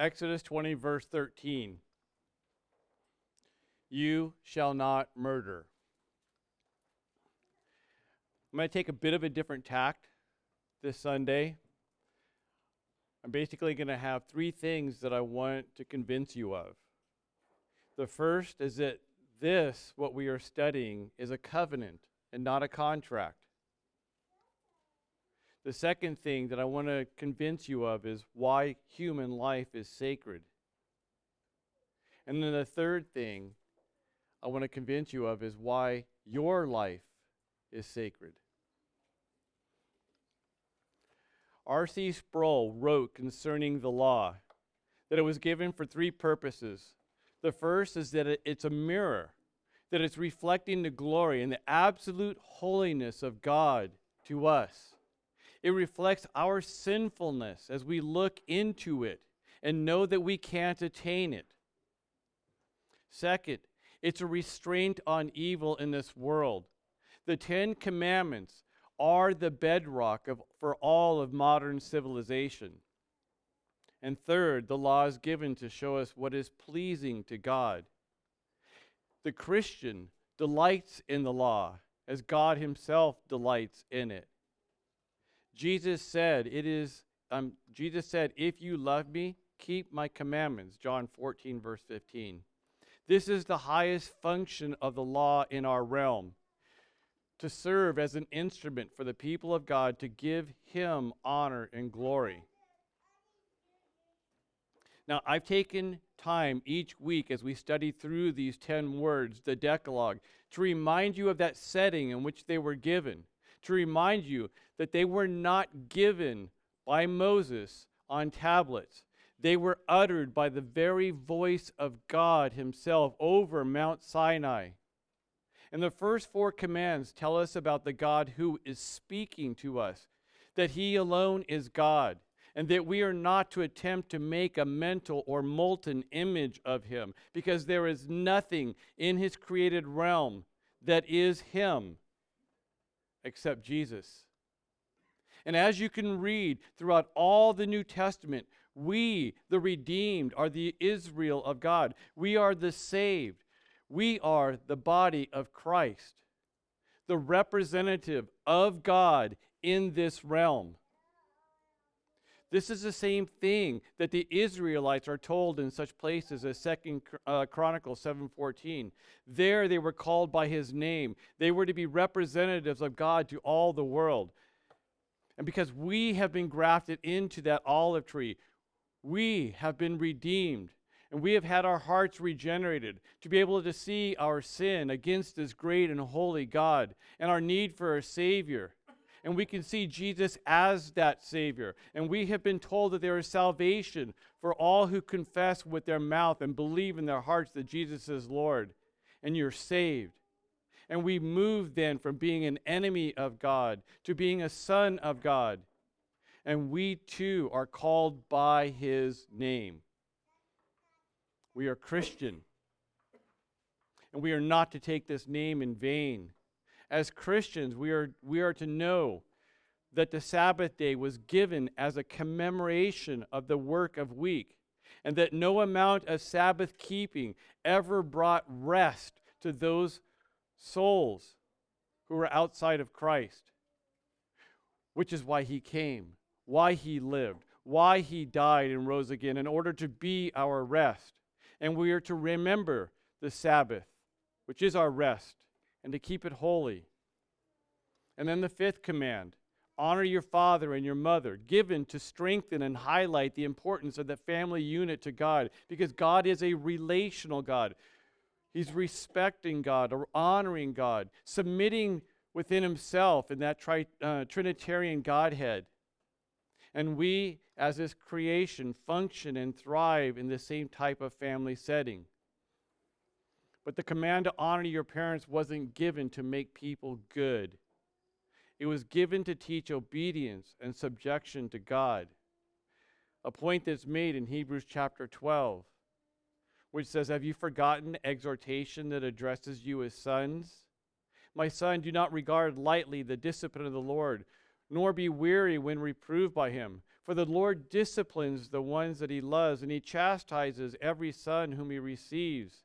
Exodus 20, verse 13. You shall not murder. I'm going to take a bit of a different tact this Sunday. I'm basically going to have three things that I want to convince you of. The first is that this, what we are studying, is a covenant and not a contract. The second thing that I want to convince you of is why human life is sacred. And then the third thing I want to convince you of is why your life is sacred. R.C. Sproul wrote concerning the law that it was given for three purposes. The first is that it's a mirror, that it's reflecting the glory and the absolute holiness of God to us. It reflects our sinfulness as we look into it and know that we can't attain it. Second, it's a restraint on evil in this world. The Ten Commandments are the bedrock of, for all of modern civilization. And third, the law is given to show us what is pleasing to God. The Christian delights in the law as God Himself delights in it. Jesus said, It is um, Jesus said, If you love me, keep my commandments. John 14, verse 15. This is the highest function of the law in our realm to serve as an instrument for the people of God to give Him honor and glory. Now, I've taken time each week as we study through these 10 words, the Decalogue, to remind you of that setting in which they were given, to remind you that they were not given by Moses on tablets. They were uttered by the very voice of God Himself over Mount Sinai. And the first four commands tell us about the God who is speaking to us, that He alone is God, and that we are not to attempt to make a mental or molten image of Him, because there is nothing in His created realm that is Him except Jesus. And as you can read throughout all the New Testament, we, the redeemed, are the Israel of God. We are the saved. We are the body of Christ, the representative of God in this realm. This is the same thing that the Israelites are told in such places as Second uh, Chronicles 7:14. There they were called by his name. They were to be representatives of God to all the world. And because we have been grafted into that olive tree, we have been redeemed and we have had our hearts regenerated to be able to see our sin against this great and holy God and our need for a Savior. And we can see Jesus as that Savior. And we have been told that there is salvation for all who confess with their mouth and believe in their hearts that Jesus is Lord. And you're saved. And we move then from being an enemy of God to being a son of God. And we too are called by His name. We are Christian. And we are not to take this name in vain. As Christians, we are, we are to know that the Sabbath day was given as a commemoration of the work of week, and that no amount of Sabbath keeping ever brought rest to those souls who were outside of Christ, which is why he came, why he lived, why he died and rose again, in order to be our rest. And we are to remember the Sabbath, which is our rest, and to keep it holy. And then the fifth command honor your father and your mother, given to strengthen and highlight the importance of the family unit to God, because God is a relational God. He's respecting God or honoring God, submitting within himself in that tri- uh, Trinitarian Godhead. And we as his creation function and thrive in the same type of family setting. But the command to honor your parents wasn't given to make people good. It was given to teach obedience and subjection to God. A point that's made in Hebrews chapter 12, which says, Have you forgotten exhortation that addresses you as sons? My son, do not regard lightly the discipline of the Lord, nor be weary when reproved by him. For the Lord disciplines the ones that he loves, and he chastises every son whom he receives.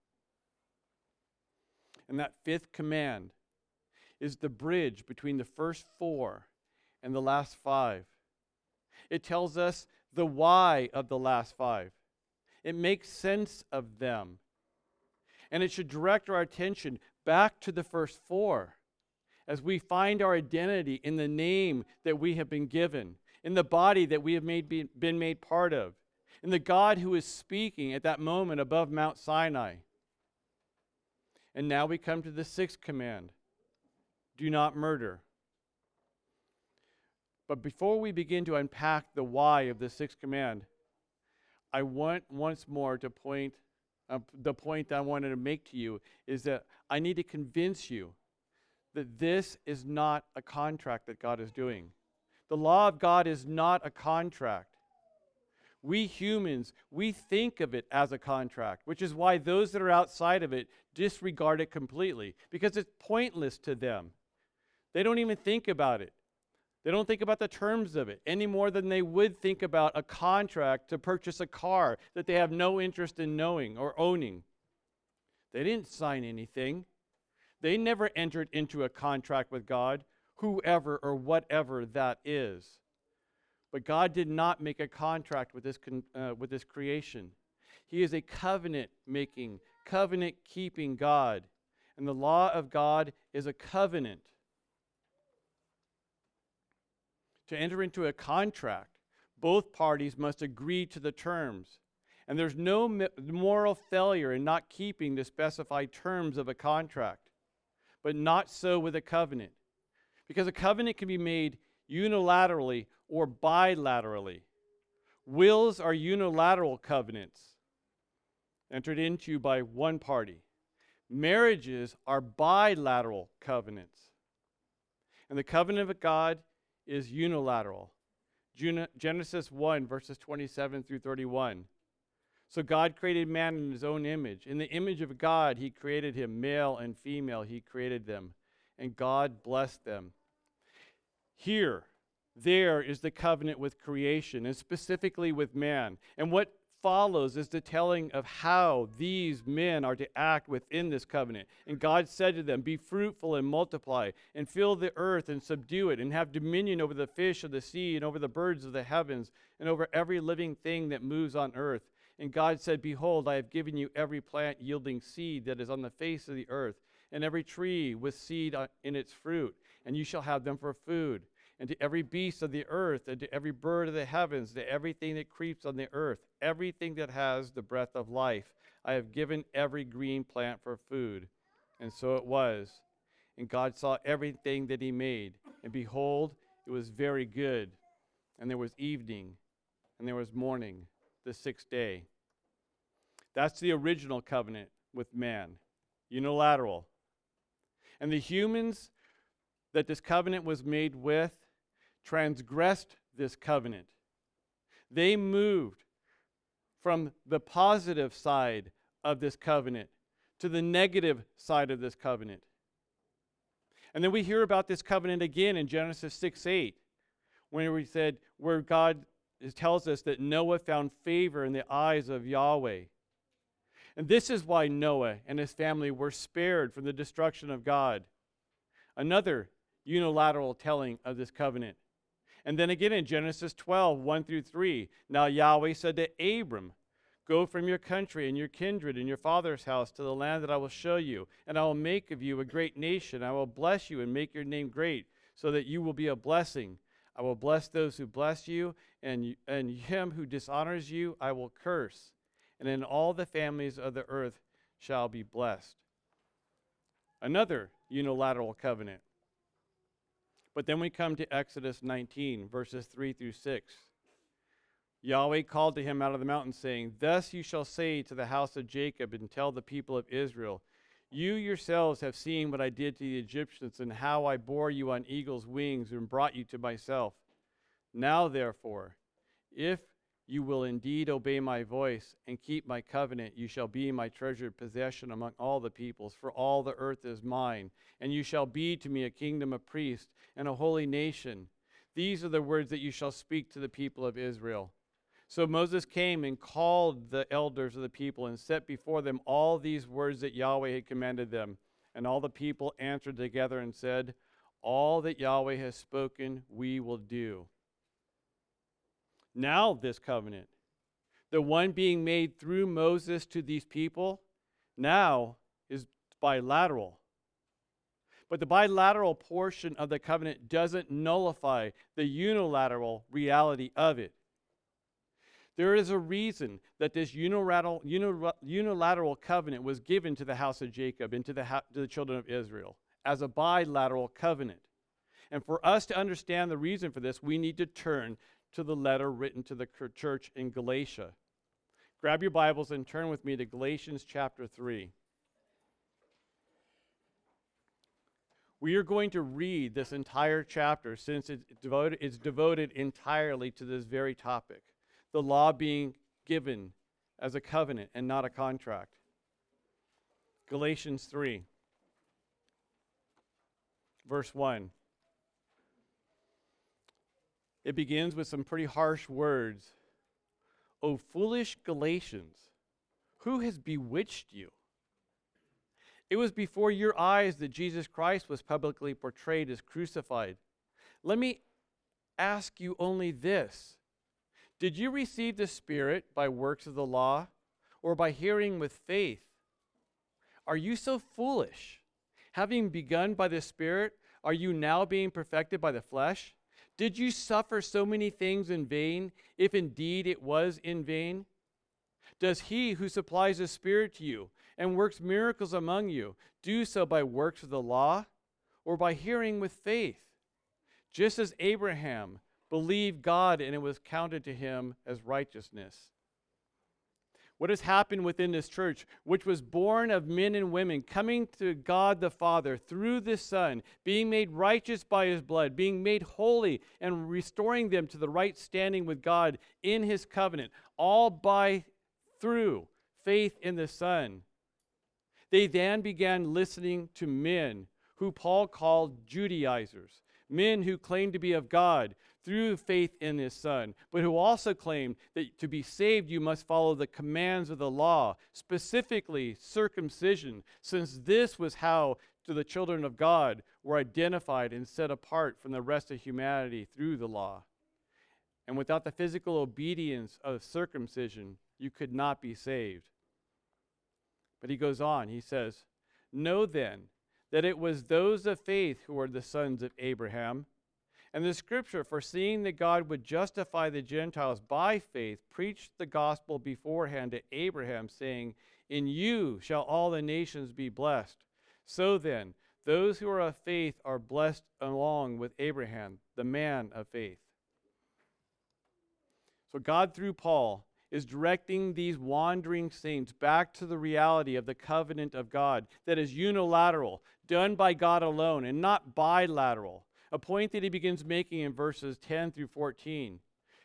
And that fifth command is the bridge between the first four and the last five. It tells us the why of the last five, it makes sense of them. And it should direct our attention back to the first four as we find our identity in the name that we have been given, in the body that we have made, been made part of, in the God who is speaking at that moment above Mount Sinai. And now we come to the sixth command do not murder. But before we begin to unpack the why of the sixth command, I want once more to point uh, the point I wanted to make to you is that I need to convince you that this is not a contract that God is doing. The law of God is not a contract. We humans, we think of it as a contract, which is why those that are outside of it disregard it completely because it's pointless to them. They don't even think about it. They don't think about the terms of it any more than they would think about a contract to purchase a car that they have no interest in knowing or owning. They didn't sign anything. They never entered into a contract with God, whoever or whatever that is. But God did not make a contract with this, con- uh, with this creation. He is a covenant making, covenant keeping God. And the law of God is a covenant. To enter into a contract, both parties must agree to the terms. And there's no moral failure in not keeping the specified terms of a contract, but not so with a covenant. Because a covenant can be made unilaterally or bilaterally. Wills are unilateral covenants entered into by one party. Marriages are bilateral covenants. And the covenant of God is unilateral. Genesis 1, verses 27 through 31. So God created man in his own image. In the image of God, he created him, male and female, he created them. And God blessed them. Here, there is the covenant with creation, and specifically with man. And what follows is the telling of how these men are to act within this covenant. And God said to them, Be fruitful and multiply, and fill the earth and subdue it, and have dominion over the fish of the sea, and over the birds of the heavens, and over every living thing that moves on earth. And God said, Behold, I have given you every plant yielding seed that is on the face of the earth, and every tree with seed uh, in its fruit, and you shall have them for food and to every beast of the earth, and to every bird of the heavens, to everything that creeps on the earth, everything that has the breath of life. I have given every green plant for food. And so it was. And God saw everything that He made, and behold, it was very good. And there was evening, and there was morning, the sixth day. That's the original covenant with man, unilateral. And the humans that this covenant was made with transgressed this covenant. They moved from the positive side of this covenant to the negative side of this covenant. And then we hear about this covenant again in Genesis 6 8, when we said, where God tells us that Noah found favor in the eyes of Yahweh. And this is why Noah and his family were spared from the destruction of God. Another unilateral telling of this covenant. And then again in Genesis 12, 1 through 3. Now Yahweh said to Abram, Go from your country and your kindred and your father's house to the land that I will show you, and I will make of you a great nation. I will bless you and make your name great, so that you will be a blessing. I will bless those who bless you, and, and him who dishonors you I will curse. And in all the families of the earth shall be blessed. Another unilateral covenant. But then we come to Exodus 19, verses 3 through 6, Yahweh called to him out of the mountain, saying, Thus you shall say to the house of Jacob and tell the people of Israel, You yourselves have seen what I did to the Egyptians, and how I bore you on eagle's wings and brought you to myself. Now, therefore, if you will indeed obey my voice and keep my covenant, you shall be my treasured possession among all the peoples, for all the earth is mine, and you shall be to me a kingdom of priests and a holy nation. These are the words that you shall speak to the people of Israel. So Moses came and called the elders of the people and set before them all these words that Yahweh had commanded them. And all the people answered together and said, All that Yahweh has spoken, we will do. Now, this covenant, the one being made through Moses to these people, now is bilateral. But the bilateral portion of the covenant doesn't nullify the unilateral reality of it. There is a reason that this unilateral, unilateral covenant was given to the house of Jacob and to the, to the children of Israel as a bilateral covenant. And for us to understand the reason for this, we need to turn to the letter written to the church in Galatia. Grab your Bibles and turn with me to Galatians chapter 3. We are going to read this entire chapter since it's devoted, it's devoted entirely to this very topic the law being given as a covenant and not a contract. Galatians 3, verse 1. It begins with some pretty harsh words. O foolish Galatians, who has bewitched you? It was before your eyes that Jesus Christ was publicly portrayed as crucified. Let me ask you only this did you receive the Spirit by works of the law or by hearing with faith? Are you so foolish? Having begun by the Spirit, are you now being perfected by the flesh? Did you suffer so many things in vain, if indeed it was in vain? Does he who supplies the Spirit to you and works miracles among you do so by works of the law or by hearing with faith? Just as Abraham believed God and it was counted to him as righteousness. What has happened within this church, which was born of men and women, coming to God the Father through the Son, being made righteous by his blood, being made holy, and restoring them to the right standing with God in his covenant, all by through faith in the Son. They then began listening to men who Paul called Judaizers, men who claimed to be of God, through faith in his Son, but who also claimed that to be saved you must follow the commands of the law, specifically circumcision, since this was how the children of God were identified and set apart from the rest of humanity through the law. And without the physical obedience of circumcision, you could not be saved. But he goes on, he says, Know then that it was those of faith who were the sons of Abraham. And the scripture, foreseeing that God would justify the Gentiles by faith, preached the gospel beforehand to Abraham, saying, In you shall all the nations be blessed. So then, those who are of faith are blessed along with Abraham, the man of faith. So, God, through Paul, is directing these wandering saints back to the reality of the covenant of God that is unilateral, done by God alone, and not bilateral a point that he begins making in verses 10 through 14.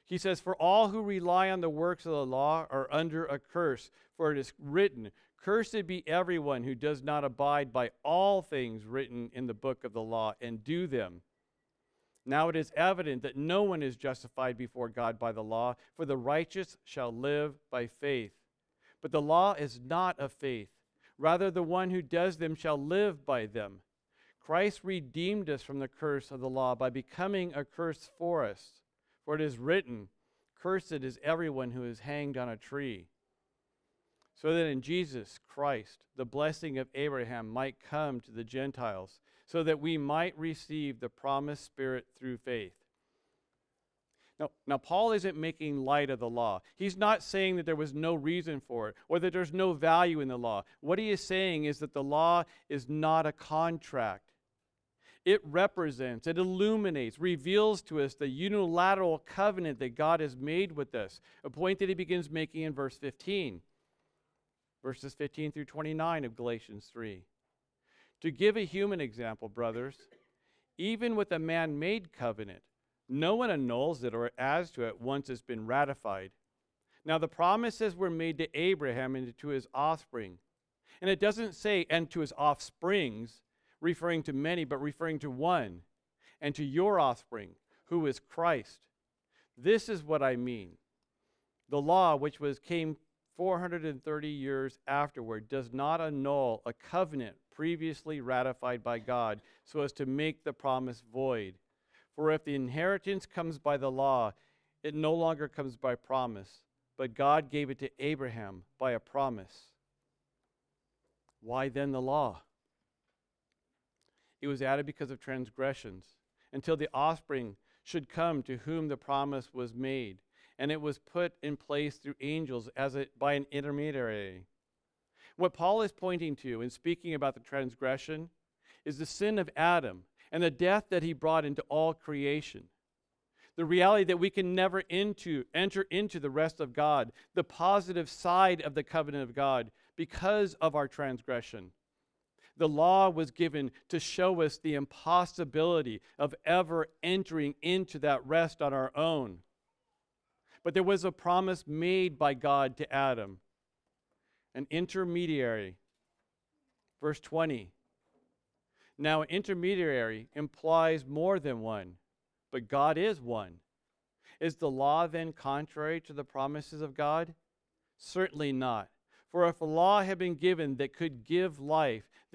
He says, For all who rely on the works of the law are under a curse, for it is written, Cursed be everyone who does not abide by all things written in the book of the law and do them. Now it is evident that no one is justified before God by the law, for the righteous shall live by faith. But the law is not of faith. Rather, the one who does them shall live by them. Christ redeemed us from the curse of the law by becoming a curse for us. For it is written, Cursed is everyone who is hanged on a tree. So that in Jesus Christ, the blessing of Abraham might come to the Gentiles, so that we might receive the promised Spirit through faith. Now, now, Paul isn't making light of the law. He's not saying that there was no reason for it or that there's no value in the law. What he is saying is that the law is not a contract. It represents, it illuminates, reveals to us the unilateral covenant that God has made with us, a point that he begins making in verse 15, verses 15 through 29 of Galatians 3. To give a human example, brothers, even with a man made covenant, no one annuls it or adds to it once it's been ratified. Now, the promises were made to Abraham and to his offspring. And it doesn't say, and to his offsprings, referring to many, but referring to one, and to your offspring, who is Christ. This is what I mean. The law, which was came 430 years afterward, does not annul a covenant previously ratified by God so as to make the promise void. For if the inheritance comes by the law, it no longer comes by promise, but God gave it to Abraham by a promise. Why then the law? It was added because of transgressions, until the offspring should come to whom the promise was made, and it was put in place through angels as it by an intermediary. What Paul is pointing to in speaking about the transgression is the sin of Adam and the death that he brought into all creation. The reality that we can never into, enter into the rest of God, the positive side of the covenant of God, because of our transgression. The law was given to show us the impossibility of ever entering into that rest on our own. But there was a promise made by God to Adam an intermediary. Verse 20. Now, an intermediary implies more than one, but God is one. Is the law then contrary to the promises of God? Certainly not. For if a law had been given that could give life,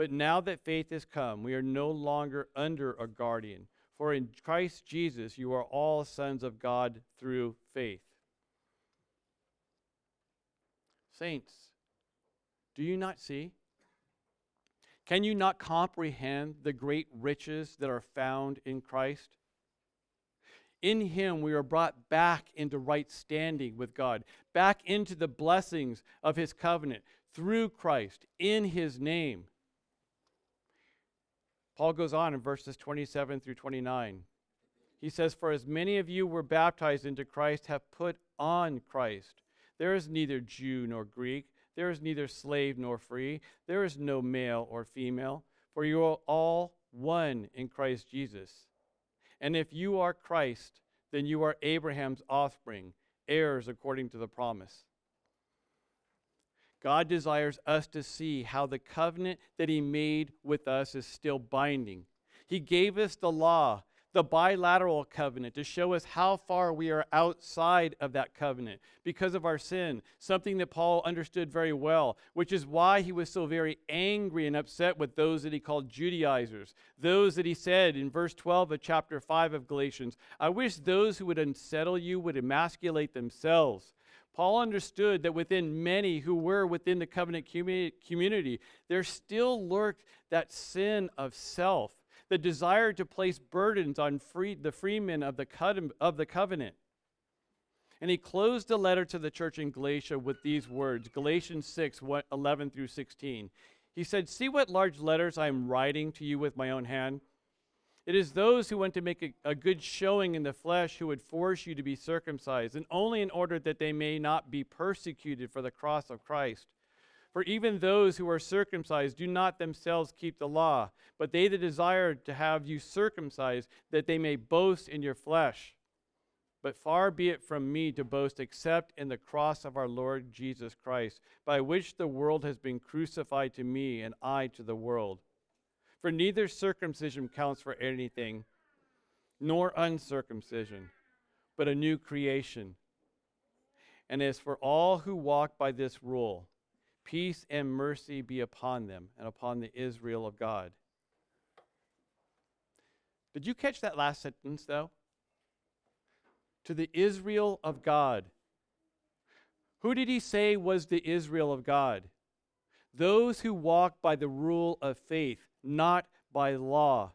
But now that faith has come, we are no longer under a guardian. For in Christ Jesus you are all sons of God through faith. Saints, do you not see? Can you not comprehend the great riches that are found in Christ? In him we are brought back into right standing with God, back into the blessings of his covenant through Christ in his name. Paul goes on in verses 27 through 29. He says, For as many of you were baptized into Christ have put on Christ. There is neither Jew nor Greek, there is neither slave nor free, there is no male or female, for you are all one in Christ Jesus. And if you are Christ, then you are Abraham's offspring, heirs according to the promise. God desires us to see how the covenant that He made with us is still binding. He gave us the law, the bilateral covenant, to show us how far we are outside of that covenant because of our sin, something that Paul understood very well, which is why he was so very angry and upset with those that he called Judaizers, those that he said in verse 12 of chapter 5 of Galatians, I wish those who would unsettle you would emasculate themselves. Paul understood that within many who were within the covenant community, there still lurked that sin of self, the desire to place burdens on free, the freemen of the, of the covenant. And he closed the letter to the church in Galatia with these words Galatians 6 11 through 16. He said, See what large letters I am writing to you with my own hand. It is those who want to make a, a, good showing in the flesh who would force you to be circumcised, and only in order that they may not be persecuted for the cross of Christ. For even those who are circumcised do not themselves keep the law, but they that desire to have you circumcised, that they may boast in your flesh. But far be it from me to boast except in the cross of our Lord Jesus Christ, by which the world has been crucified to me, and I to the world. For neither circumcision counts for anything, nor uncircumcision, but a new creation. And as for all who walk by this rule, peace and mercy be upon them and upon the Israel of God. Did you catch that last sentence, though? To the Israel of God. Who did he say was the Israel of God? Those who walk by the rule of faith, not by law.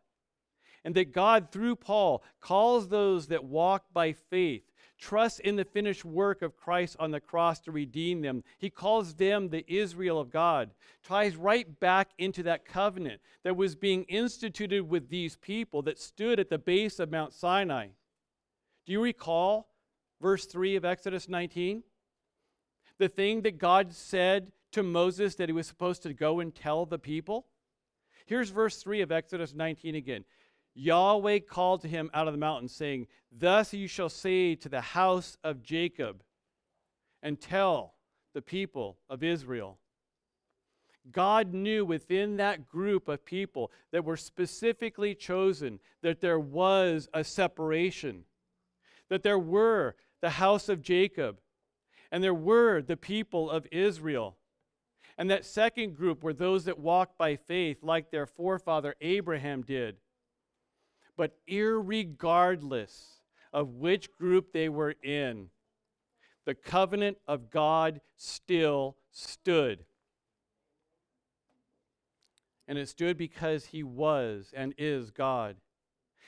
And that God, through Paul, calls those that walk by faith, trust in the finished work of Christ on the cross to redeem them. He calls them the Israel of God, ties right back into that covenant that was being instituted with these people that stood at the base of Mount Sinai. Do you recall verse 3 of Exodus 19? The thing that God said to Moses that he was supposed to go and tell the people? Here's verse 3 of Exodus 19 again. Yahweh called to him out of the mountain, saying, Thus you shall say to the house of Jacob, and tell the people of Israel. God knew within that group of people that were specifically chosen that there was a separation, that there were the house of Jacob, and there were the people of Israel. And that second group were those that walked by faith, like their forefather Abraham did. But irregardless of which group they were in, the covenant of God still stood. And it stood because he was and is God.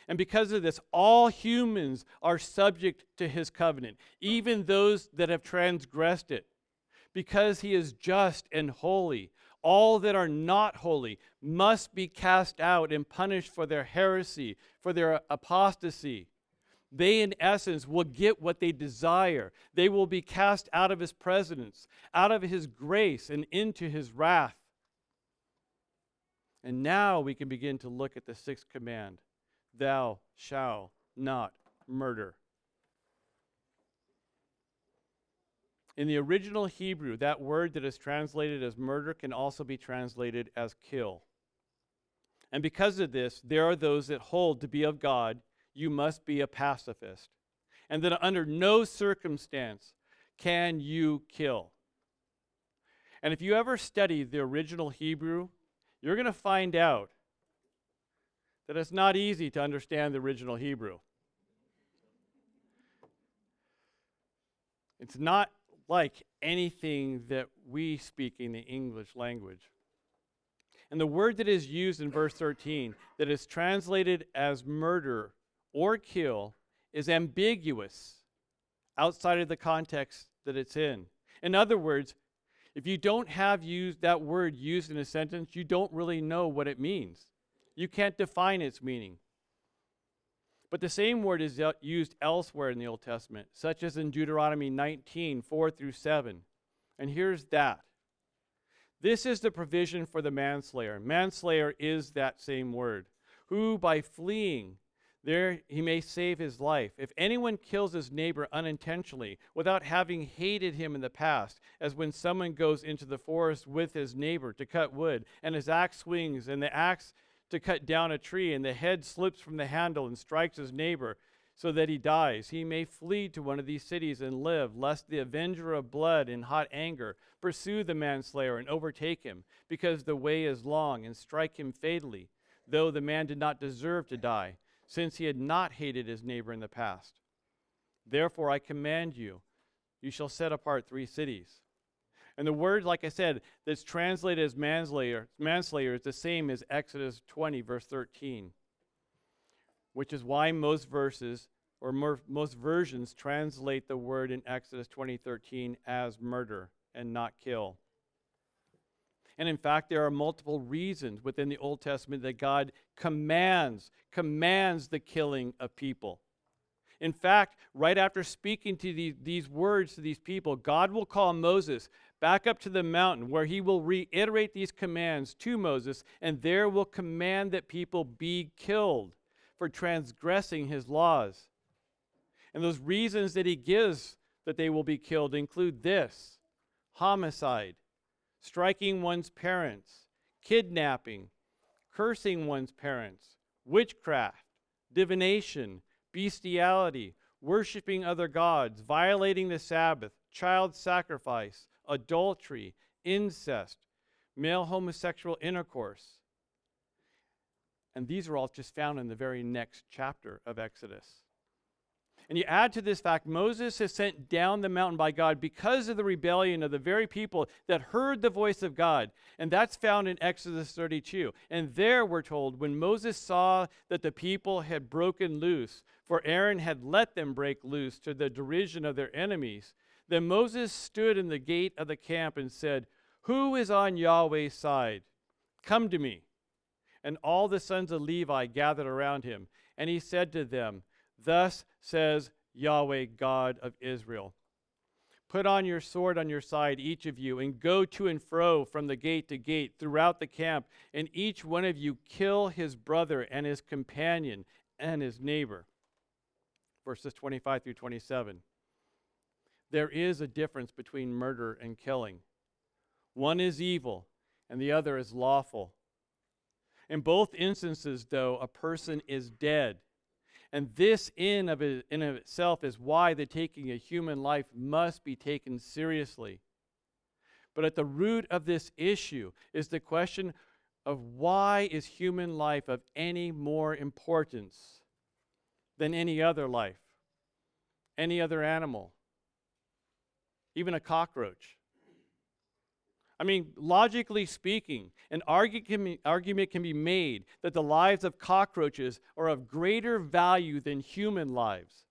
And because of this, all humans are subject to his covenant, even those that have transgressed it. Because he is just and holy, all that are not holy must be cast out and punished for their heresy, for their apostasy. They, in essence, will get what they desire. They will be cast out of his presence, out of his grace, and into his wrath. And now we can begin to look at the sixth command Thou shalt not murder. In the original Hebrew, that word that is translated as murder can also be translated as kill. And because of this, there are those that hold to be of God, you must be a pacifist. And that under no circumstance can you kill. And if you ever study the original Hebrew, you're going to find out that it's not easy to understand the original Hebrew. It's not like anything that we speak in the English language. And the word that is used in verse 13, that is translated as murder or kill, is ambiguous outside of the context that it's in. In other words, if you don't have used that word used in a sentence, you don't really know what it means. You can't define its meaning. But the same word is uh, used elsewhere in the Old Testament, such as in Deuteronomy 19, 4 through 7. And here's that. This is the provision for the manslayer. Manslayer is that same word, who by fleeing there he may save his life. If anyone kills his neighbor unintentionally, without having hated him in the past, as when someone goes into the forest with his neighbor to cut wood, and his axe swings, and the axe to cut down a tree, and the head slips from the handle and strikes his neighbor so that he dies. He may flee to one of these cities and live, lest the avenger of blood in hot anger pursue the manslayer and overtake him, because the way is long, and strike him fatally, though the man did not deserve to die, since he had not hated his neighbor in the past. Therefore I command you, you shall set apart three cities and the word, like I said, that's translated as manslayer, manslayer is the same as Exodus 20, verse 13, which is why most verses or more, most versions translate the word in Exodus 20:13 as murder and not kill. And in fact, there are multiple reasons within the Old Testament that God commands commands the killing of people. In fact, right after speaking to these words to these people, God will call Moses back up to the mountain where he will reiterate these commands to Moses, and there will command that people be killed for transgressing his laws. And those reasons that he gives that they will be killed include this homicide, striking one's parents, kidnapping, cursing one's parents, witchcraft, divination, bestiality, worshiping other gods, violating the Sabbath, child sacrifice, adultery, incest, male homosexual intercourse. And these are all just found in the very next chapter of Exodus. And you add to this fact, Moses is sent down the mountain by God because of the rebellion of the very people that heard the voice of God. And that's found in Exodus 32. And there we're told, when Moses saw that the people had broken loose, for Aaron had let them break loose to the derision of their enemies, then Moses stood in the gate of the camp and said, Who is on Yahweh's side? Come to me. And all the sons of Levi gathered around him. And he said to them, Thus says Yahweh, God of Israel. Put on your sword on your side, each of you, and go to and fro from the gate to gate throughout the camp, and each one of you kill his brother and his companion and his neighbor. Verses 25 through 27. There is a difference between murder and killing. One is evil, and the other is lawful. In both instances, though, a person is dead and this, in of, it, in of itself, is why the taking of human life must be taken seriously. But at the root of this issue is the question of why is human life of any more importance than any other life, any other animal, even a cockroach? I mean, logically speaking, an argument can be made that the lives of cockroaches are of greater value than human lives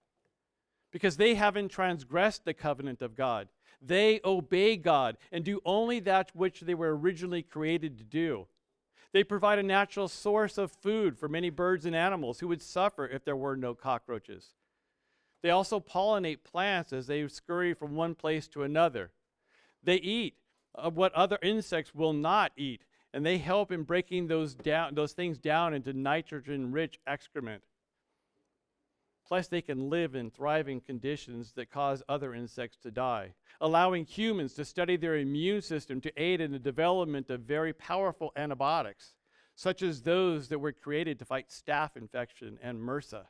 because they haven't transgressed the covenant of God. They obey God and do only that which they were originally created to do. They provide a natural source of food for many birds and animals who would suffer if there were no cockroaches. They also pollinate plants as they scurry from one place to another. They eat what other insects will not eat, and they help in breaking those down those things down into nitrogen-rich excrement. Plus, they can live in thriving conditions that cause other insects to die, allowing humans to study their immune system to aid in the development of very powerful antibiotics, such as those that were created to fight staph infection and MRSA.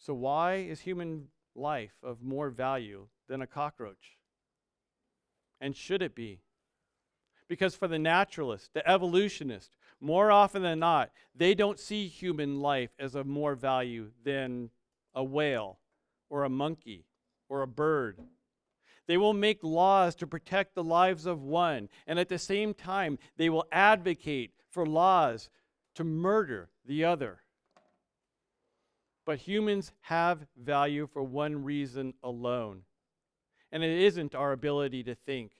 So, why is human life of more value than a cockroach? And should it be? Because for the naturalist, the evolutionist, more often than not, they don't see human life as of more value than a whale or a monkey or a bird. They will make laws to protect the lives of one, and at the same time, they will advocate for laws to murder the other. But humans have value for one reason alone and it isn't our ability to think.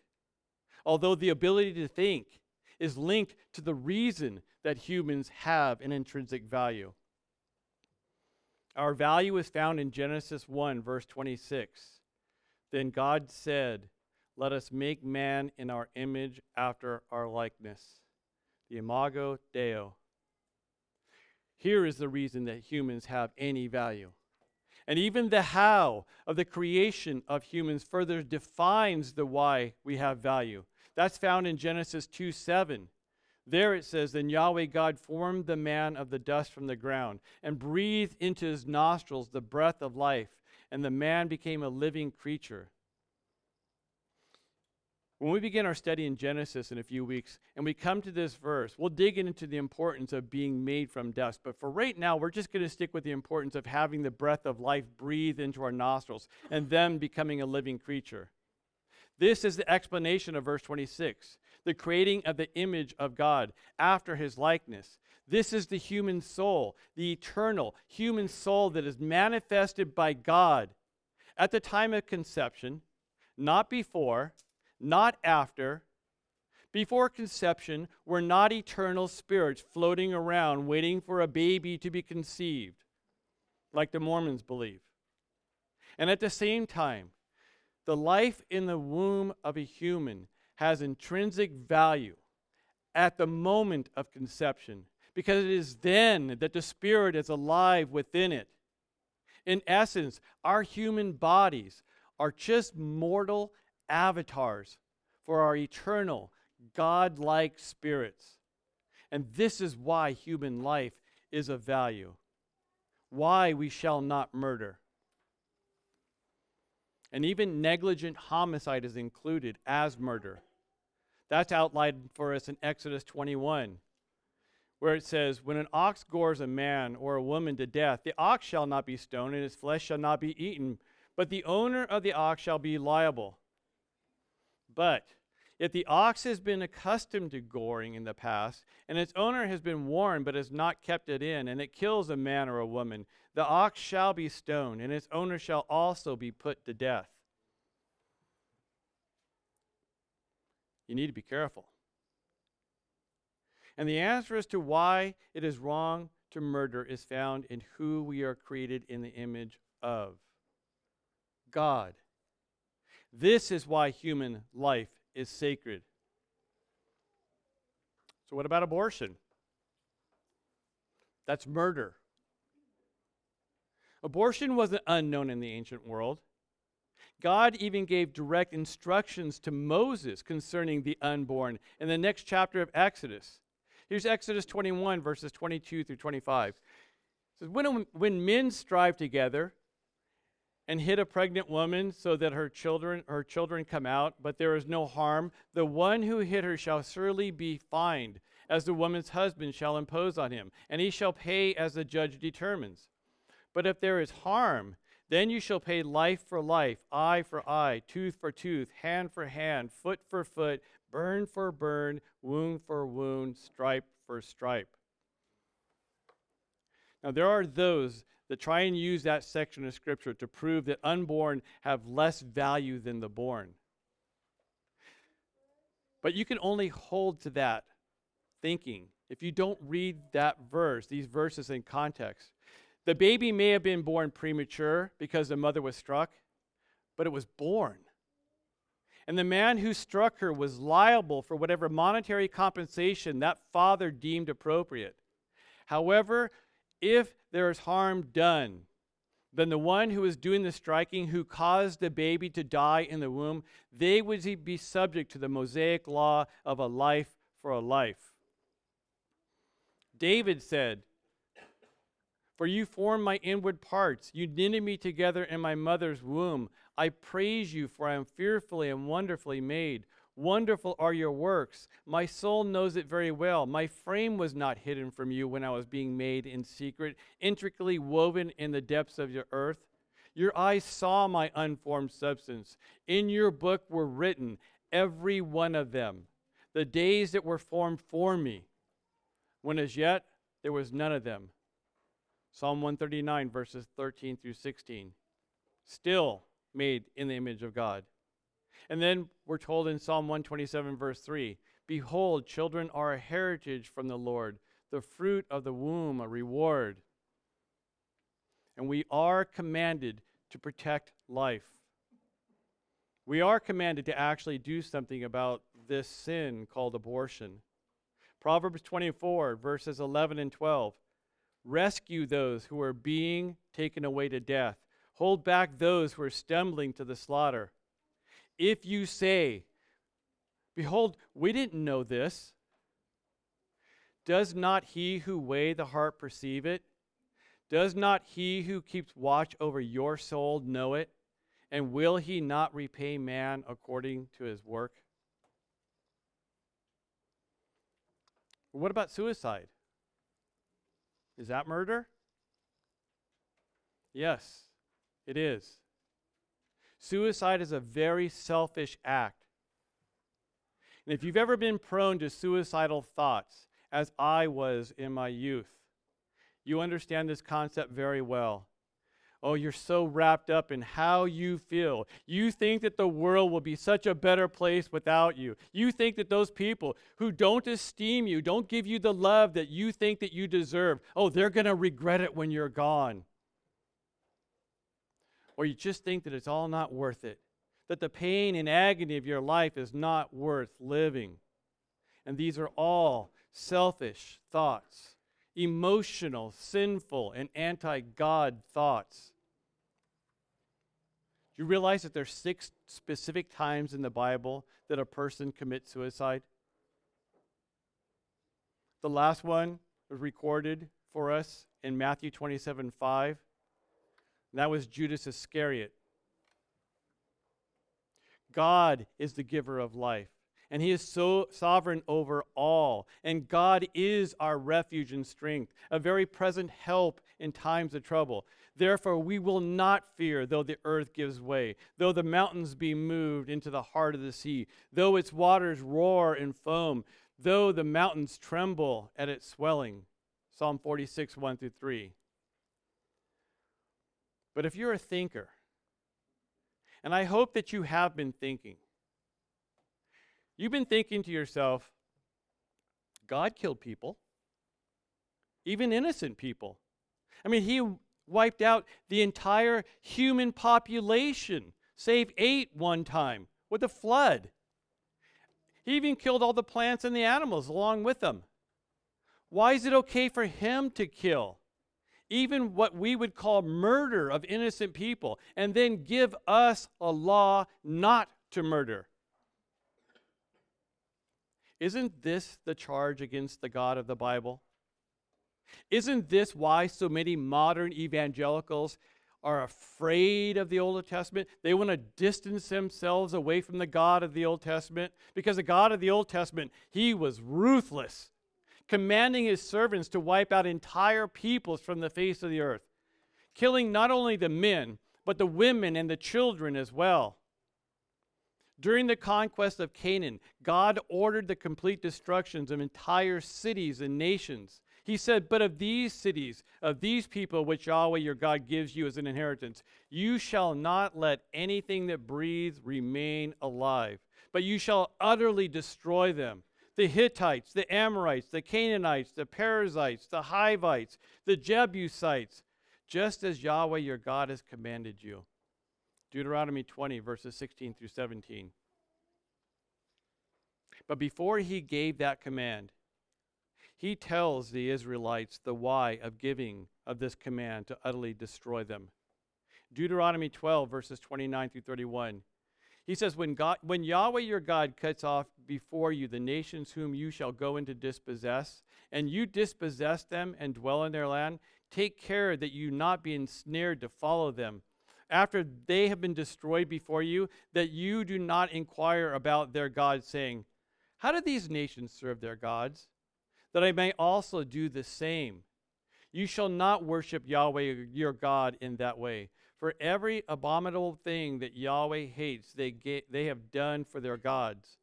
Although the ability to think is linked to the reason that humans have an intrinsic value. Our value is found in Genesis 1, verse 26. Then God said, Let us make man in our image after our likeness. The imago Deo. Here is the reason that humans have any value. And even the how of the creation of humans further defines the why we have value. That's found in Genesis 2 7. There it says, Then Yahweh God formed the man of the dust from the ground and breathed into his nostrils the breath of life, and the man became a living creature. When we begin our study in Genesis in a few weeks and we come to this verse, we'll dig into the importance of being made from dust. But for right now, we're just going to stick with the importance of having the breath of life breathe into our nostrils and then becoming a living creature. This is the explanation of verse 26 the creating of the image of God after his likeness. This is the human soul, the eternal human soul that is manifested by God at the time of conception, not before not after. Before conception, we're not eternal spirits floating around waiting for a baby to be conceived, like the Mormons believe. And at the same time, the life in the womb of a human has intrinsic value at the moment of conception because it is then that the spirit is alive within it. In essence, our human bodies are just mortal avatars for our eternal, God-like spirits. And this is why human life is of value. Why we shall not murder. And even negligent homicide is included as murder. That's outlined for us in Exodus 21, where it says, When an ox gores a man or a woman to death, the ox shall not be stoned, and its flesh shall not be eaten, but the owner of the ox shall be liable. But if the ox has been accustomed to goring in the past, and its owner has been warned but has not kept it in, and it kills a man or a woman, the ox shall be stoned, and its owner shall also be put to death. You need to be careful. And the answer as to why it is wrong to murder is found in who we are created in the image of God. This is why human life is sacred. So, what about abortion? That's murder. Abortion wasn't unknown in the ancient world. God even gave direct instructions to Moses concerning the unborn in the next chapter of Exodus. Here's Exodus 21, verses 22 through 25. It says, when, when men strive together and hit a pregnant woman so that her children her children come out, but there is no harm, the one who hit her shall surely be fined, as the woman's husband shall impose on him, and he shall pay as the judge determines. But if there is harm, then you shall pay life for life, eye for eye, tooth for tooth, hand for hand, foot for foot, burn for burn, wound for wound, stripe for stripe. Now, there are those that try and use that section of Scripture to prove that unborn have less value than the born. But you can only hold to that thinking if you don't read that verse, these verses in context. The baby may have been born premature because the mother was struck, but it was born. And the man who struck her was liable for whatever monetary compensation that father deemed appropriate. However, if there is harm done, then the one who is doing the striking, who caused the baby to die in the womb, they would be subject to the Mosaic law of a life for a life. David said, For you formed my inward parts, you knitted me together in my mother's womb. I praise you, for I am fearfully and wonderfully made. Wonderful are your works. My soul knows it very well. My frame was not hidden from you when I was being made in secret, intricately woven in the depths of your earth. Your eyes saw my unformed substance. In your book were written, every one of them, the days that were formed for me, when as yet there was none of them. Psalm 139, verses 13 through 16. Still made in the image of God. And then we're told in Psalm 127, verse 3 Behold, children are a heritage from the Lord, the fruit of the womb, a reward. And we are commanded to protect life. We are commanded to actually do something about this sin called abortion. Proverbs 24, verses 11 and 12. Rescue those who are being taken away to death. Hold back those who are stumbling to the slaughter. If you say, Behold, we didn't know this, does not he who weigh the heart perceive it? Does not he who keeps watch over your soul know it? And will he not repay man according to his work? What about suicide? Is that murder? Yes, it is. Suicide is a very selfish act. And if you've ever been prone to suicidal thoughts, as I was in my youth, you understand this concept very well. Oh, you're so wrapped up in how you feel. You think that the world will be such a better place without you. You think that those people who don't esteem you, don't give you the love that you think that you deserve, oh, they're going to regret it when you're gone or you just think that it's all not worth it, that the pain and agony of your life is not worth living. And these are all selfish thoughts, emotional, sinful, and anti God thoughts. Do you realize that there's six specific times in the Bible that a person commits suicide? The last one was recorded for us in Matthew 27 5. That was Judas Iscariot. God is the giver of life. and he is so sovereign over all. And God is our refuge and strength, a very present help in times of trouble. Therefore, we will not fear, though the earth gives way, though the mountains be moved into the heart of the sea, though its waters roar and foam, though the mountains tremble at its swelling. Psalm 46, 1 through 3. But if you're a thinker, and I hope that you have been thinking, you've been thinking to yourself, God killed people, even innocent people. I mean, He wiped out the entire human population, save eight one time with a flood. He even killed all the plants and the animals along with them. Why is it okay for him to kill? Even what we would call murder of innocent people, and then give us a law not to murder. Isn't this the charge against the God of the Bible? Isn't this why so many modern evangelicals are afraid of the Old Testament? They want to distance themselves away from the God of the Old Testament because the God of the Old Testament, he was ruthless, commanding his servants to wipe out entire peoples from the face of the earth, killing not only the men, but the women and the children as well. During the conquest of Canaan, God ordered the complete destructions of entire cities and nations. He said, But of these cities, of these people which Yahweh your God gives you as an inheritance, you shall not let anything that breathes remain alive, but you shall utterly destroy them. The Hittites, the Amorites, the Canaanites, the Perizzites, the Hivites, the Jebusites, just as Yahweh your God has commanded you. Deuteronomy 20, verses 16 through 17. But before he gave that command, he tells the Israelites the why of giving of this command to utterly destroy them. Deuteronomy 12, verses 29 through 31. He says, when, God, when Yahweh your God cuts off before you the nations whom you shall go in to dispossess, and you dispossess them and dwell in their land, take care that you not be ensnared to follow them. After they have been destroyed before you, that you do not inquire about their gods, saying, How did these nations serve their gods? that I may also do the same. You shall not worship Yahweh your God in that way. For every abominable thing that Yahweh hates, they, get, they have done for their gods.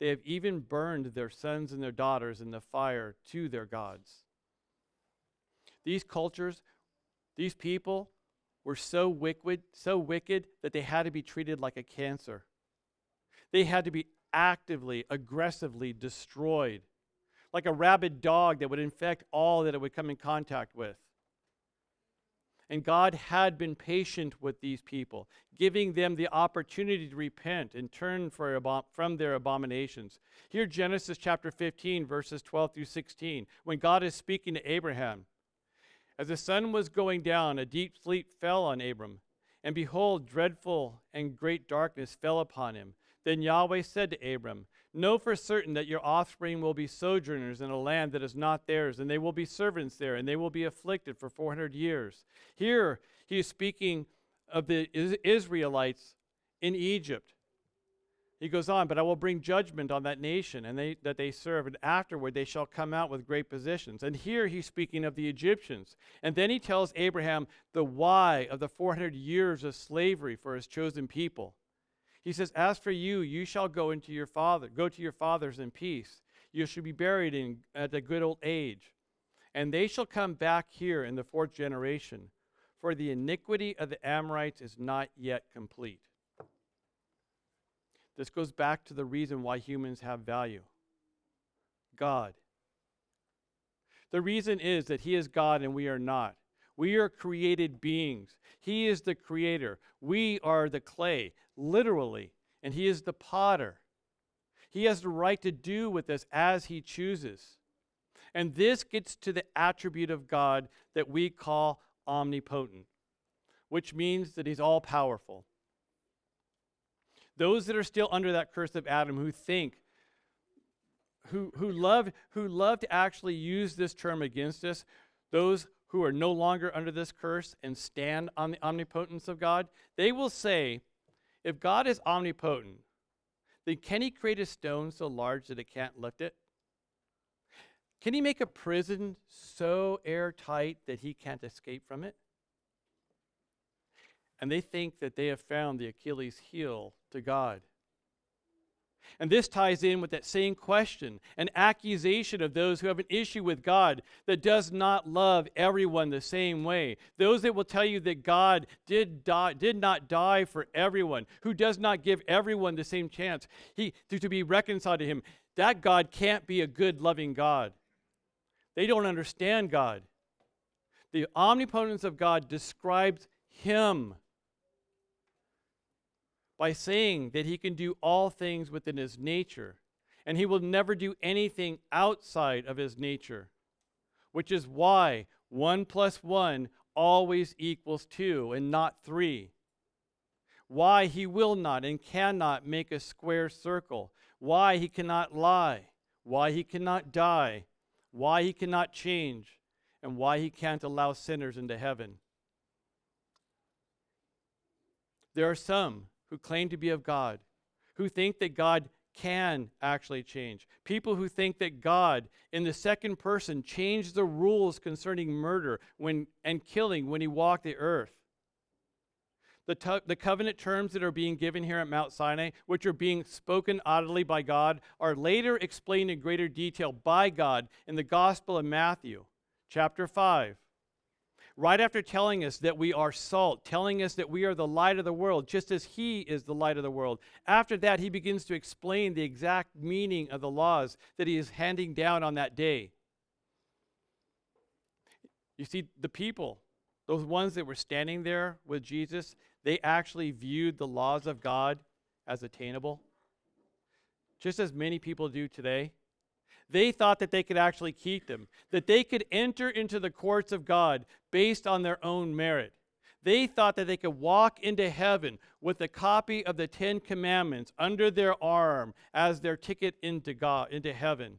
They have even burned their sons and their daughters in the fire to their gods. These cultures, these people, were so wicked, so wicked that they had to be treated like a cancer. They had to be actively, aggressively destroyed like a rabid dog that would infect all that it would come in contact with. And God had been patient with these people, giving them the opportunity to repent and turn from their abominations. Here, Genesis chapter 15, verses 12 through 16, when God is speaking to Abraham. As the sun was going down, a deep sleep fell on Abram, and behold, dreadful and great darkness fell upon him. Then Yahweh said to Abram, Know for certain that your offspring will be sojourners in a land that is not theirs, and they will be servants there, and they will be afflicted for 400 years. Here, he is speaking of the Israelites in Egypt. He goes on, but I will bring judgment on that nation and they, that they serve, and afterward they shall come out with great positions. And here he's speaking of the Egyptians. And then he tells Abraham the why of the 400 years of slavery for his chosen people. He says, As for you, you shall go into your father, go to your fathers in peace. You shall be buried in, at a good old age. And they shall come back here in the fourth generation, for the iniquity of the Amorites is not yet complete. This goes back to the reason why humans have value God. The reason is that He is God and we are not. We are created beings. He is the creator. We are the clay, literally, and He is the potter. He has the right to do with us as He chooses. And this gets to the attribute of God that we call omnipotent, which means that He's all powerful. Those that are still under that curse of Adam who think, who, who, love, who love to actually use this term against us, those who are no longer under this curse and stand on the omnipotence of God, they will say, if God is omnipotent, then can he create a stone so large that it can't lift it? Can he make a prison so airtight that he can't escape from it? And they think that they have found the Achilles heel to God. And this ties in with that same question an accusation of those who have an issue with God that does not love everyone the same way. Those that will tell you that God did, die, did not die for everyone, who does not give everyone the same chance he, to, to be reconciled to Him. That God can't be a good, loving God. They don't understand God. The omnipotence of God describes Him by saying that he can do all things within his nature, and he will never do anything outside of his nature, which is why 1 plus 1 always equals 2 and not 3. Why he will not and cannot make a square circle, why he cannot lie, why he cannot die, why he cannot change, and why he can't allow sinners into heaven. There are some who claim to be of God, who think that God can actually change. People who think that God, in the second person, changed the rules concerning murder when, and killing when he walked the earth. The, the covenant terms that are being given here at Mount Sinai, which are being spoken audibly by God, are later explained in greater detail by God in the Gospel of Matthew, chapter 5 right after telling us that we are salt, telling us that we are the light of the world, just as He is the light of the world. After that, He begins to explain the exact meaning of the laws that He is handing down on that day. You see, the people, those ones that were standing there with Jesus, they actually viewed the laws of God as attainable, just as many people do today. They thought that they could actually keep them, that they could enter into the courts of God based on their own merit. They thought that they could walk into heaven with a copy of the Ten Commandments under their arm as their ticket into God, into heaven.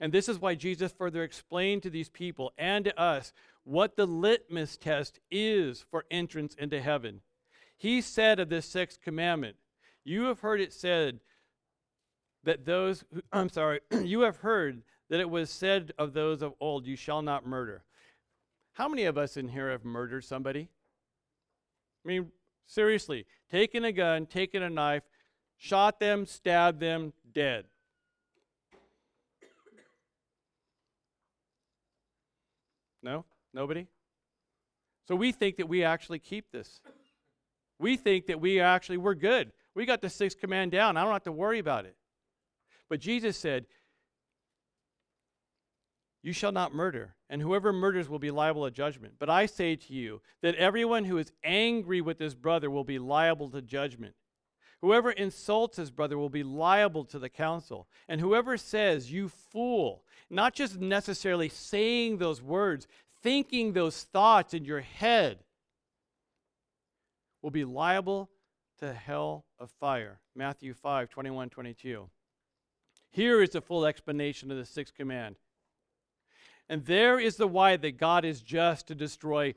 And this is why Jesus further explained to these people and to us what the litmus test is for entrance into heaven. He said of this sixth commandment, You have heard it said that those, who, I'm sorry, you have heard that it was said of those of old, You shall not murder. How many of us in here have murdered somebody? I mean, seriously, taken a gun, taken a knife, shot them, stabbed them, dead. No? Nobody? So we think that we actually keep this. We think that we actually, we're good. We got the sixth command down. I don't have to worry about it. But Jesus said, You shall not murder, and whoever murders will be liable to judgment. But I say to you that everyone who is angry with his brother will be liable to judgment. Whoever insults his brother will be liable to the council. And whoever says, You fool, not just necessarily saying those words, thinking those thoughts in your head, will be liable to hell of fire. Matthew 5 21 22. Here is the full explanation of the sixth command. And there is the why that God is just to destroy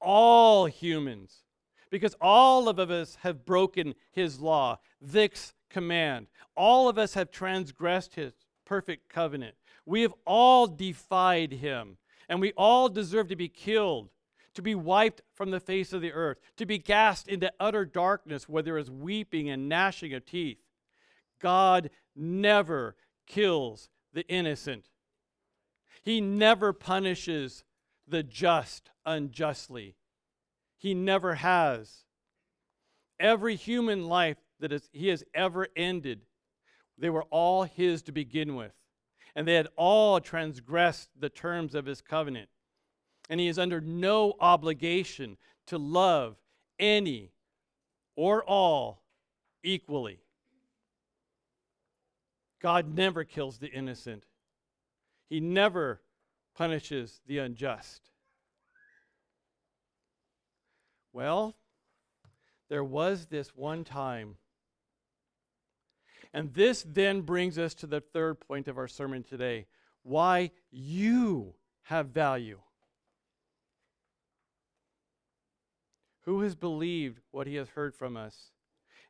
all humans. Because all of us have broken his law, this command. All of us have transgressed his perfect covenant. We have all defied him, and we all deserve to be killed, to be wiped from the face of the earth, to be cast into utter darkness where there is weeping and gnashing of teeth. God never kills the innocent. He never punishes the just unjustly. He never has. Every human life that is, he has ever ended, they were all his to begin with. And they had all transgressed the terms of his covenant. And he is under no obligation to love any or all equally. God never kills the innocent, He never punishes the unjust. Well, there was this one time. And this then brings us to the third point of our sermon today why you have value. Who has believed what he has heard from us?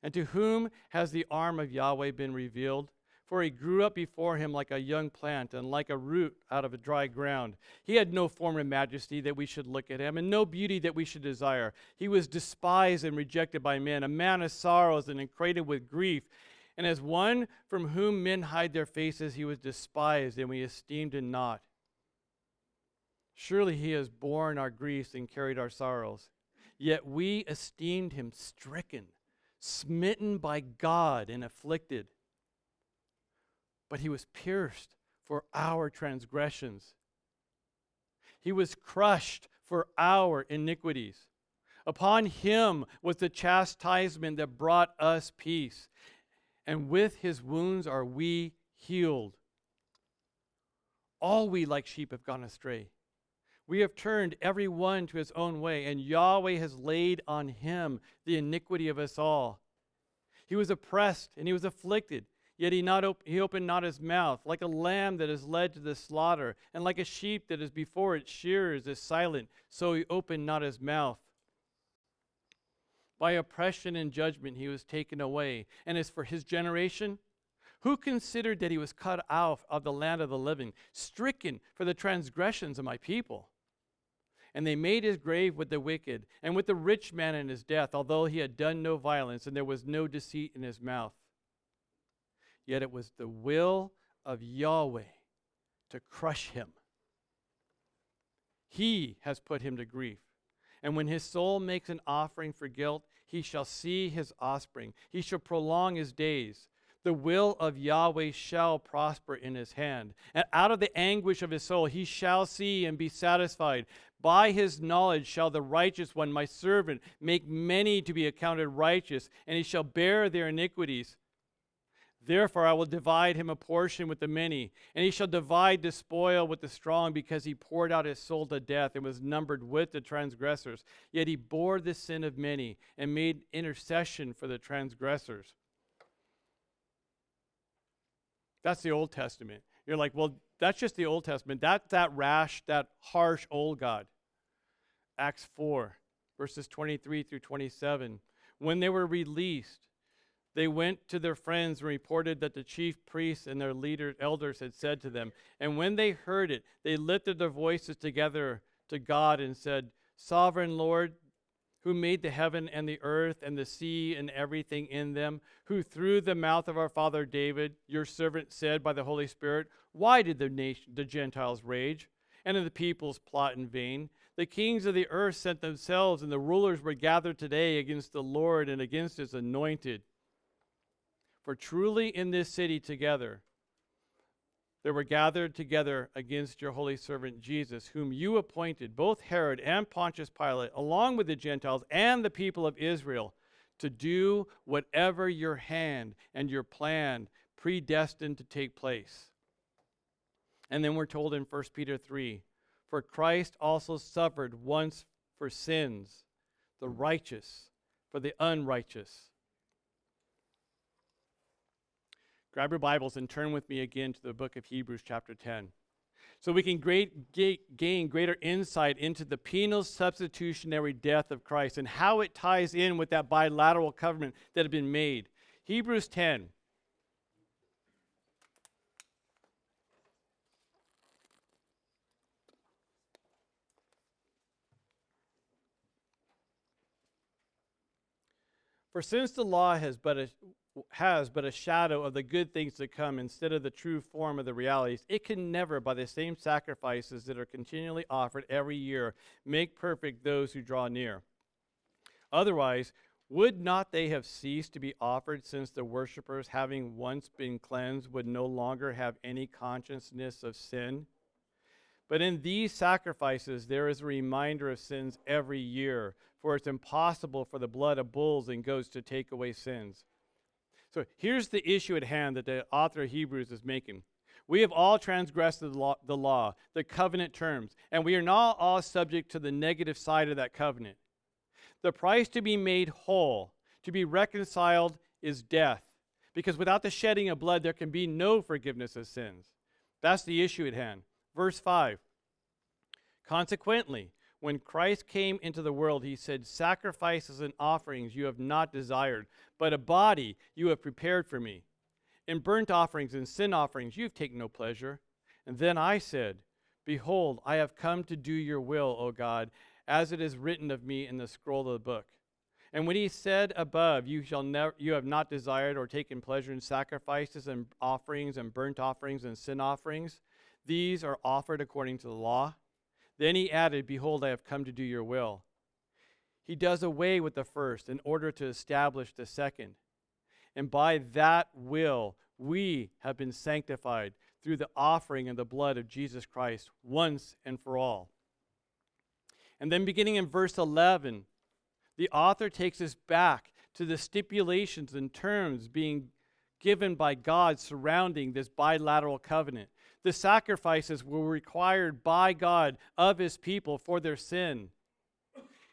And to whom has the arm of Yahweh been revealed? For he grew up before him like a young plant and like a root out of a dry ground. He had no form of majesty that we should look at him, and no beauty that we should desire. He was despised and rejected by men, a man of sorrows and acquainted with grief. And as one from whom men hide their faces, he was despised, and we esteemed him not. Surely he has borne our griefs and carried our sorrows. Yet we esteemed him stricken smitten by God and afflicted. But he was pierced for our transgressions, he was crushed for our iniquities. Upon him was the chastisement that brought us peace, and with his wounds are we healed. All we like sheep have gone astray. We have turned every one to his own way, and Yahweh has laid on him the iniquity of us all. He was oppressed and he was afflicted, yet he, not op- he opened not his mouth. Like a lamb that is led to the slaughter, and like a sheep that is before its shearers is silent, so he opened not his mouth. By oppression and judgment he was taken away. And as for his generation, who considered that he was cut out of the land of the living, stricken for the transgressions of my people? And they made his grave with the wicked and with the rich man in his death, although he had done no violence and there was no deceit in his mouth. Yet it was the will of Yahweh to crush him. He has put him to grief. And when his soul makes an offering for guilt, he shall see his offspring. He shall prolong his days. The will of Yahweh shall prosper in his hand. And out of the anguish of his soul he shall see and be satisfied. By his knowledge shall the righteous one, my servant, make many to be accounted righteous, and he shall bear their iniquities. Therefore, I will divide him a portion with the many, and he shall divide the spoil with the strong, because he poured out his soul to death and was numbered with the transgressors. Yet he bore the sin of many and made intercession for the transgressors. That's the Old Testament. You're like, well, that's just the Old Testament. That's that rash, that harsh old God. Acts 4, verses 23 through 27. When they were released, they went to their friends and reported that the chief priests and their leaders, elders had said to them. And when they heard it, they lifted their voices together to God and said, Sovereign Lord, who made the heaven and the earth and the sea and everything in them, who through the mouth of our father David, your servant, said by the Holy Spirit, Why did the, nation, the Gentiles rage and the peoples plot in vain? The kings of the earth sent themselves, and the rulers were gathered today against the Lord and against his anointed. For truly in this city together, there were gathered together against your holy servant Jesus, whom you appointed, both Herod and Pontius Pilate, along with the Gentiles and the people of Israel, to do whatever your hand and your plan predestined to take place. And then we're told in 1 Peter 3 for Christ also suffered once for sins, the righteous for the unrighteous. Grab your Bibles and turn with me again to the book of Hebrews, chapter 10. So we can great, gain greater insight into the penal substitutionary death of Christ and how it ties in with that bilateral covenant that had been made. Hebrews 10, For since the law has but a, has but a shadow of the good things to come instead of the true form of the realities, it can never, by the same sacrifices that are continually offered every year, make perfect those who draw near. Otherwise, would not they have ceased to be offered, since the worshippers, having once been cleansed, would no longer have any consciousness of sin? But in these sacrifices, there is a reminder of sins every year, for it's impossible for the blood of bulls and goats to take away sins. So here's the issue at hand that the author of Hebrews is making. We have all transgressed the law, the, law, the covenant terms, and we are not all subject to the negative side of that covenant. The price to be made whole, to be reconciled, is death, because without the shedding of blood, there can be no forgiveness of sins. That's the issue at hand. Verse 5 Consequently, When Christ came into the world, he said, Sacrifices and offerings you have not desired, but a body you have prepared for me. In burnt offerings and sin offerings you have taken no pleasure. And then I said, Behold, I have come to do your will, O God, as it is written of me in the scroll of the book. And when he said above, you shall never you have not desired or taken pleasure in sacrifices and offerings and burnt offerings and sin offerings, these are offered according to the law. Then he added, Behold, I have come to do your will. He does away with the first in order to establish the second. And by that will, we have been sanctified through the offering of the blood of Jesus Christ once and for all. And then beginning in verse 11, the author takes us back to the stipulations and terms being given by God surrounding this bilateral covenant. The sacrifices were required by God of his people for their sin.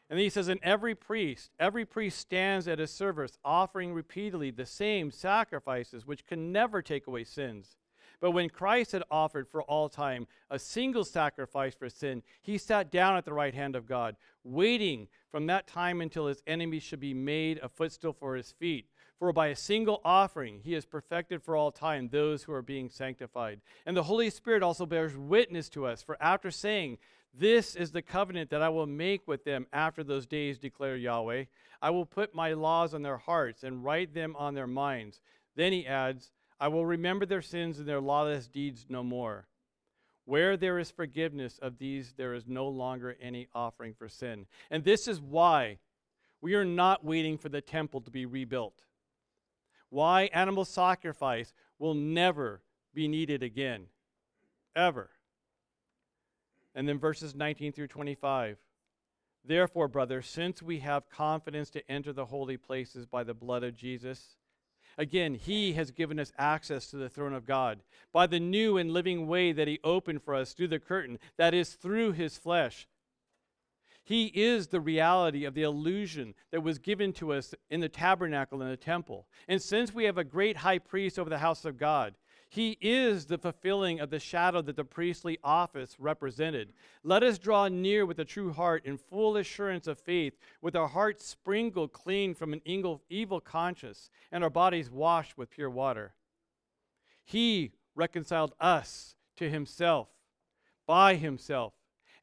And he says, And every priest, every priest stands at his service, offering repeatedly the same sacrifices, which can never take away sins. But when Christ had offered for all time a single sacrifice for sin, he sat down at the right hand of God, waiting from that time until his enemies should be made a footstool for his feet. For by a single offering he has perfected for all time those who are being sanctified. And the Holy Spirit also bears witness to us, for after saying, This is the covenant that I will make with them after those days, declare Yahweh, I will put my laws on their hearts and write them on their minds. Then he adds, I will remember their sins and their lawless deeds no more. Where there is forgiveness of these, there is no longer any offering for sin. And this is why we are not waiting for the temple to be rebuilt. Why animal sacrifice will never be needed again. Ever. And then verses 19 through 25. Therefore, brothers, since we have confidence to enter the holy places by the blood of Jesus, Again, He has given us access to the throne of God by the new and living way that He opened for us through the curtain, that is, through His flesh. He is the reality of the illusion that was given to us in the tabernacle and the temple. And since we have a great high priest over the house of God, he is the fulfilling of the shadow that the priestly office represented. Let us draw near with a true heart in full assurance of faith, with our hearts sprinkled clean from an evil conscience and our bodies washed with pure water. He reconciled us to himself by himself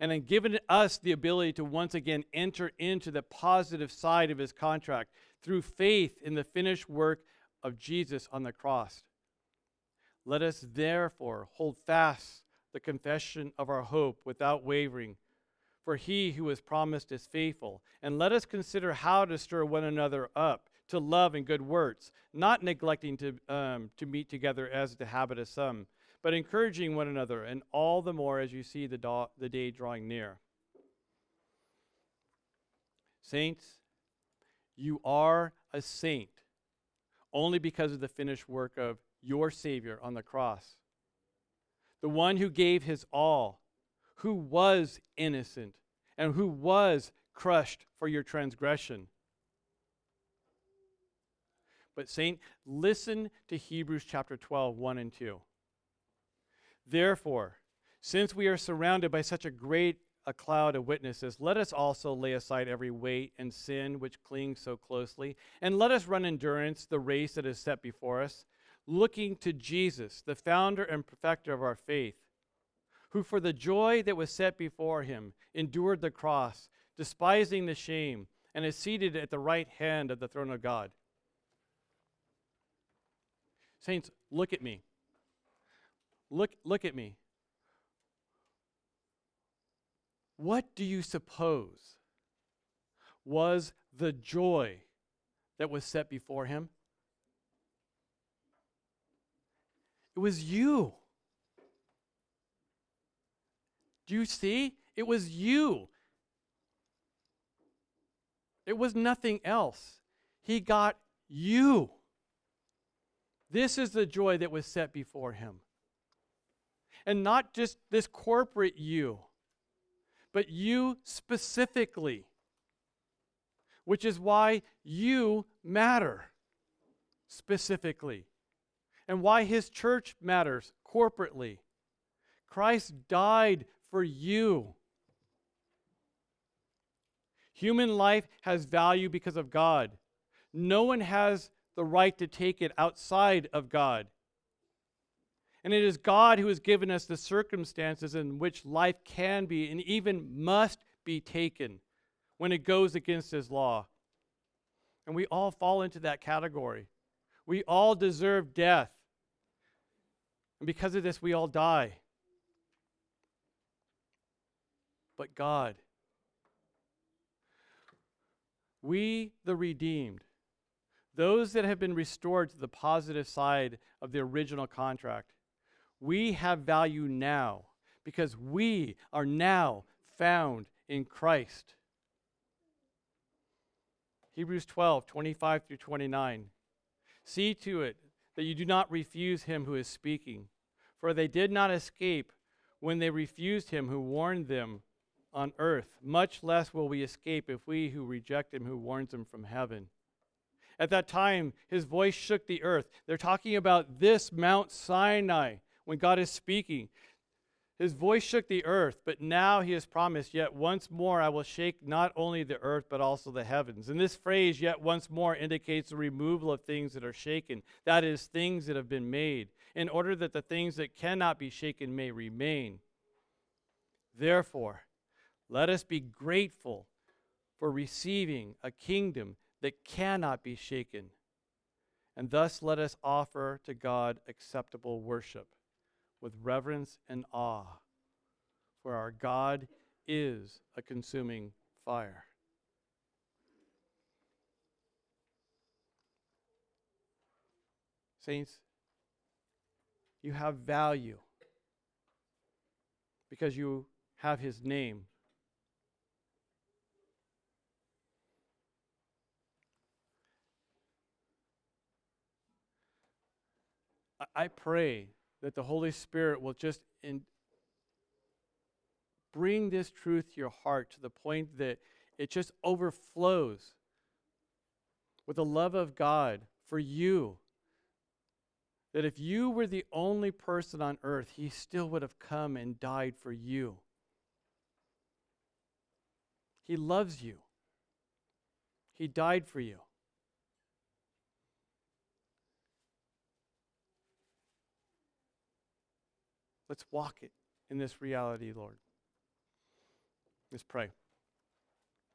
and then given us the ability to once again enter into the positive side of his contract through faith in the finished work of Jesus on the cross. Let us therefore hold fast the confession of our hope without wavering, for he who has promised is faithful. And let us consider how to stir one another up to love and good works, not neglecting to, um, to meet together as the habit of some, but encouraging one another, and all the more as you see the, the day drawing near. Saints, you are a saint only because of the finished work of your Savior on the cross. The one who gave his all, who was innocent, and who was crushed for your transgression. But, Saint, listen to Hebrews chapter 12, 1 and 2. Therefore, since we are surrounded by such a great a cloud of witnesses, let us also lay aside every weight and sin which clings so closely, and let us run endurance the race that is set before us looking to Jesus, the founder and perfecter of our faith, who for the joy that was set before him endured the cross, despising the shame, and is seated at the right hand of the throne of God. Saints, look at me. Look, look at me. What do you suppose was the joy that was set before him? It was you. Do you see? It was you. It was nothing else. He got you. This is the joy that was set before him. And not just this corporate you, but you specifically, which is why you matter specifically and why his church matters corporately. Christ died for you. Human life has value because of God. No one has the right to take it outside of God. And it is God who has given us the circumstances in which life can be and even must be taken when it goes against His law. And we all fall into that category. We all deserve death. And because of this, we all die. But God, we, the redeemed, those that have been restored to the positive side of the original contract, we have value now because we are now found in Christ. Hebrews 12, 25 through 29. See to it that you do not refuse him who is speaking, for they did not escape when they refused him who warned them on earth. Much less will we escape if we who reject him who warns them from heaven. At that time, his voice shook the earth. They're talking about this Mount Sinai when God is speaking. His voice shook the earth, but now he has promised, Yet once more I will shake not only the earth, but also the heavens. And this phrase, yet once more, indicates the removal of things that are shaken, that is, things that have been made, in order that the things that cannot be shaken may remain. Therefore, let us be grateful for receiving a kingdom that cannot be shaken. And thus let us offer to God acceptable worship with reverence and awe, for our God is a consuming fire. Saints, you have value because you have his name. I pray that the Holy Spirit will just in, bring this truth to your heart to the point that it just overflows with the love of God for you. That if you were the only person on earth, He still would have come and died for you. He loves you, He died for you. Let's walk it in this reality, Lord. Let's pray.